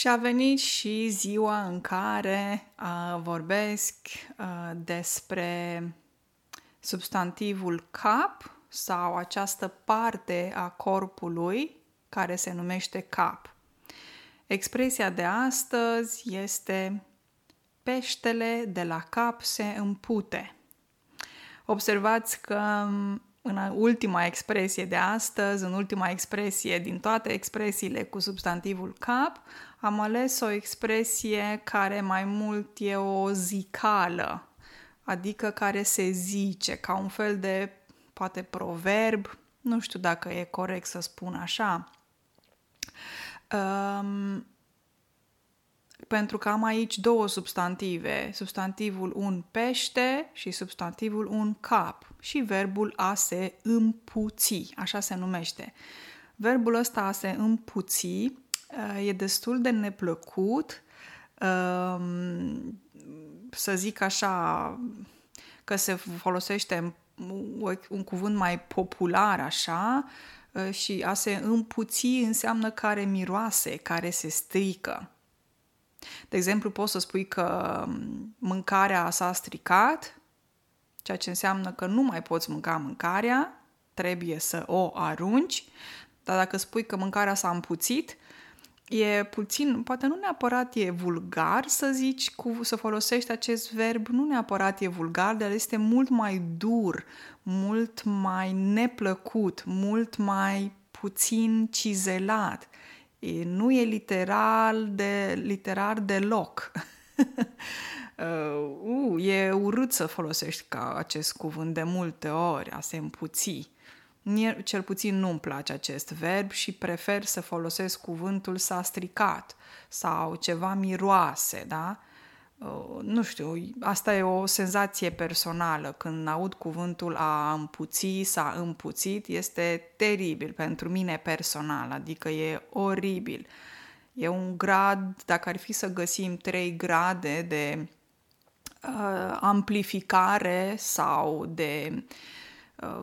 Și a venit și ziua în care uh, vorbesc uh, despre substantivul cap sau această parte a corpului care se numește cap. Expresia de astăzi este peștele de la cap se împute. Observați că în ultima expresie de astăzi, în ultima expresie din toate expresiile cu substantivul cap, am ales o expresie care mai mult e o zicală, adică care se zice, ca un fel de, poate, proverb, nu știu dacă e corect să spun așa. Um, pentru că am aici două substantive, substantivul un pește și substantivul un cap și verbul a se împuți, așa se numește. Verbul ăsta a se împuți uh, e destul de neplăcut, um, să zic așa, că se folosește un cuvânt mai popular așa uh, și a se împuți înseamnă care miroase, care se strică. De exemplu, poți să spui că um, mâncarea s-a stricat, ceea ce înseamnă că nu mai poți mânca mâncarea, trebuie să o arunci, dar dacă spui că mâncarea s-a împuțit, e puțin, poate nu neapărat e vulgar să zici, cu, să folosești acest verb, nu neapărat e vulgar, dar este mult mai dur, mult mai neplăcut, mult mai puțin cizelat. E, nu e literal de, literar deloc. uh, uh, e urât să folosești ca acest cuvânt de multe ori, a se împuți. Mie, cel puțin nu-mi place acest verb și prefer să folosesc cuvântul s-a stricat sau ceva miroase, da? Uh, nu știu, asta e o senzație personală. Când aud cuvântul a împuți, s-a împuțit, este teribil pentru mine personal, adică e oribil. E un grad, dacă ar fi să găsim trei grade de uh, amplificare sau de, uh,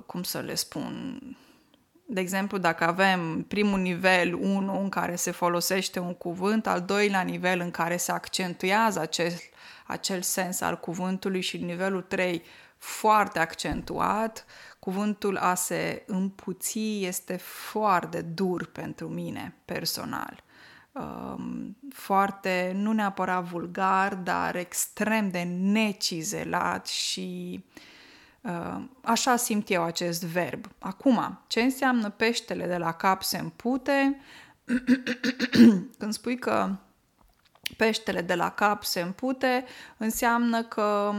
cum să le spun, de exemplu, dacă avem primul nivel 1 în care se folosește un cuvânt, al doilea nivel în care se accentuează acel, acel sens al cuvântului și nivelul 3 foarte accentuat, cuvântul a se împuți este foarte dur pentru mine personal. Um, foarte, nu neapărat vulgar, dar extrem de necizelat și uh, Uh, așa simt eu acest verb. Acum, ce înseamnă peștele de la cap se împute? Când spui că peștele de la cap se împute, înseamnă că,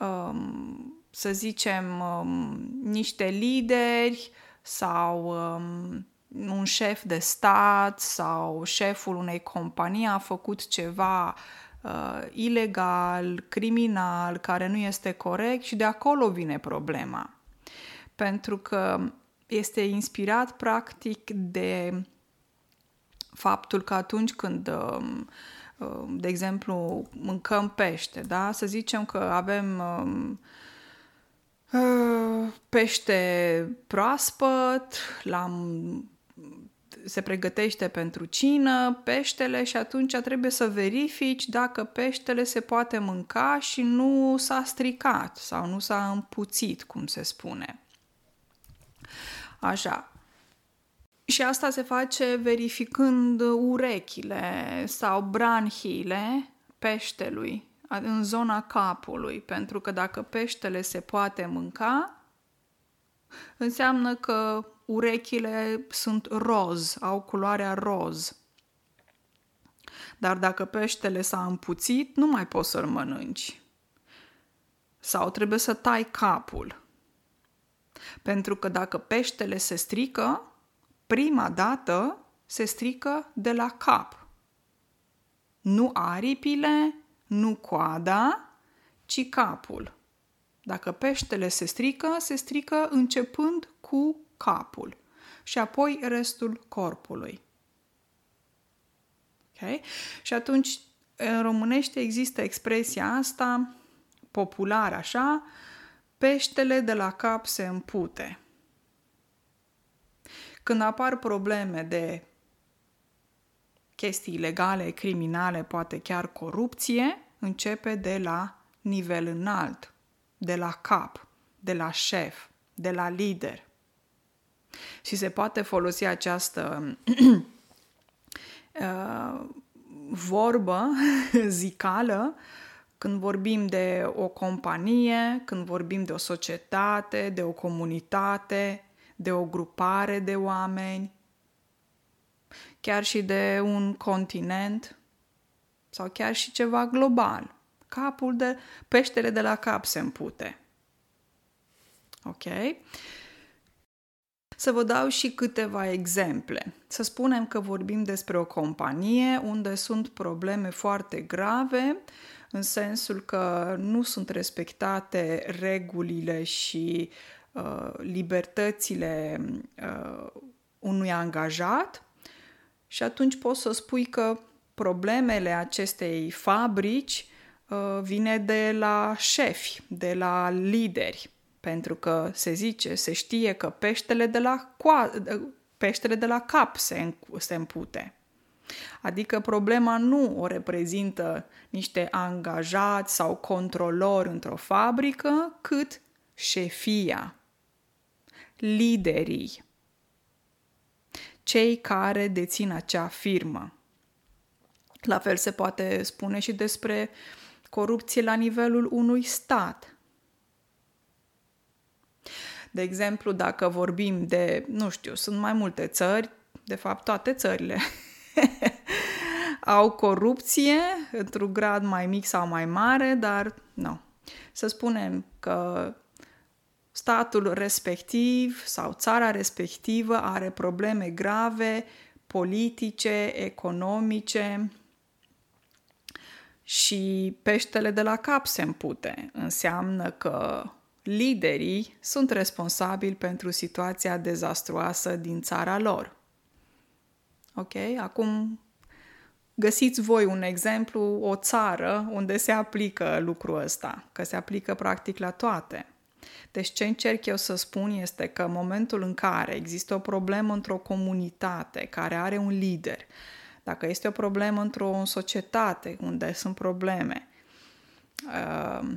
um, să zicem, um, niște lideri sau um, un șef de stat sau șeful unei companii a făcut ceva uh, ilegal, criminal, care nu este corect și de acolo vine problema. Pentru că este inspirat practic de faptul că atunci când, um, um, de exemplu, mâncăm pește, da? să zicem că avem um, uh, pește proaspăt, l-am se pregătește pentru cină, peștele și atunci trebuie să verifici dacă peștele se poate mânca și nu s-a stricat sau nu s-a împuțit, cum se spune. Așa. Și asta se face verificând urechile sau branhiile peștelui în zona capului, pentru că dacă peștele se poate mânca, înseamnă că urechile sunt roz, au culoarea roz. Dar dacă peștele s-a împuțit, nu mai poți să-l mănânci. Sau trebuie să tai capul. Pentru că dacă peștele se strică, prima dată se strică de la cap. Nu aripile, nu coada, ci capul. Dacă peștele se strică, se strică începând cu capul și apoi restul corpului. Okay? Și atunci, în românește există expresia asta, populară așa, peștele de la cap se împute. Când apar probleme de chestii ilegale, criminale, poate chiar corupție, începe de la nivel înalt, de la cap, de la șef, de la lider. Și se poate folosi această uh, vorbă zicală când vorbim de o companie, când vorbim de o societate, de o comunitate, de o grupare de oameni, chiar și de un continent sau chiar și ceva global. Capul de peștele de la cap se împute. Ok? Să vă dau și câteva exemple. Să spunem că vorbim despre o companie unde sunt probleme foarte grave, în sensul că nu sunt respectate regulile și uh, libertățile uh, unui angajat și atunci poți să spui că problemele acestei fabrici uh, vine de la șefi, de la lideri, pentru că se zice, se știe că peștele de la, coa- peștele de la cap se, se împute. Adică problema nu o reprezintă niște angajați sau controlori într-o fabrică, cât șefia, liderii, cei care dețin acea firmă. La fel se poate spune și despre corupție la nivelul unui stat. De exemplu, dacă vorbim de, nu știu, sunt mai multe țări, de fapt toate țările au corupție într-un grad mai mic sau mai mare, dar nu. Să spunem că statul respectiv sau țara respectivă are probleme grave politice, economice și peștele de la cap se împute. Înseamnă că liderii sunt responsabili pentru situația dezastruoasă din țara lor. Ok? Acum găsiți voi un exemplu, o țară unde se aplică lucrul ăsta, că se aplică practic la toate. Deci ce încerc eu să spun este că în momentul în care există o problemă într-o comunitate care are un lider, dacă este o problemă într-o societate unde sunt probleme, uh,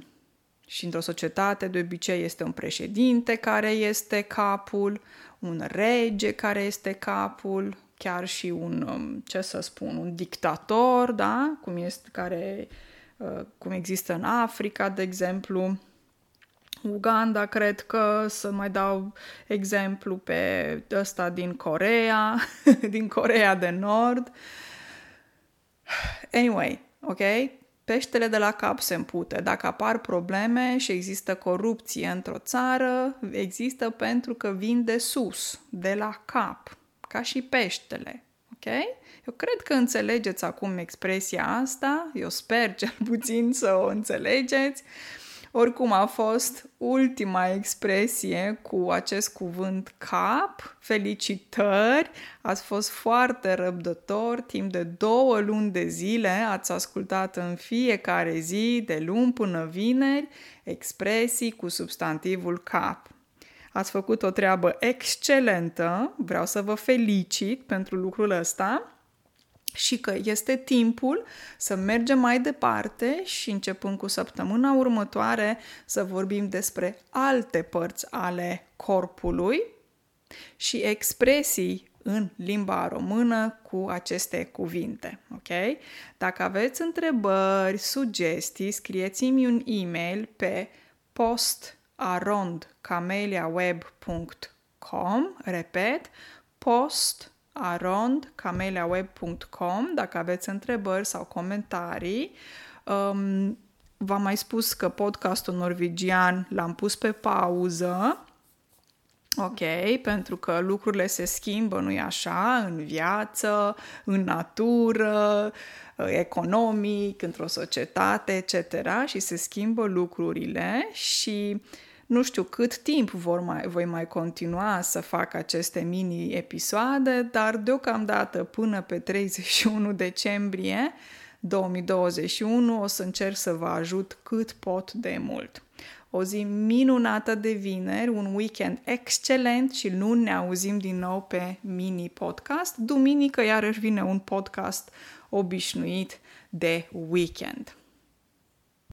și într-o societate de obicei este un președinte care este capul, un rege care este capul, chiar și un, um, ce să spun, un dictator, da? Cum este care, uh, cum există în Africa, de exemplu, Uganda, cred că să mai dau exemplu pe ăsta din Corea, din Corea de Nord. Anyway, ok? Peștele de la cap se împute. Dacă apar probleme și există corupție într-o țară, există pentru că vin de sus, de la cap, ca și peștele. Ok? Eu cred că înțelegeți acum expresia asta, eu sper cel puțin să o înțelegeți. Oricum a fost ultima expresie cu acest cuvânt cap. Felicitări! Ați fost foarte răbdător timp de două luni de zile. Ați ascultat în fiecare zi, de luni până vineri, expresii cu substantivul cap. Ați făcut o treabă excelentă. Vreau să vă felicit pentru lucrul ăsta și că este timpul să mergem mai departe și începând cu săptămâna următoare să vorbim despre alte părți ale corpului și expresii în limba română cu aceste cuvinte. Ok? Dacă aveți întrebări, sugestii, scrieți-mi un e-mail pe postarondcameliaweb.com repet, post arond.cameliaweb.com dacă aveți întrebări sau comentarii. Um, v-am mai spus că podcastul norvegian l-am pus pe pauză, ok, pentru că lucrurile se schimbă, nu-i așa, în viață, în natură, economic, într-o societate, etc. și se schimbă lucrurile și uh, nu știu cât timp vor mai, voi mai continua să fac aceste mini-episoade, dar deocamdată până pe 31 decembrie 2021 o să încerc să vă ajut cât pot de mult. O zi minunată de vineri, un weekend excelent și luni ne auzim din nou pe mini podcast. Duminică iarăși vine un podcast obișnuit de weekend.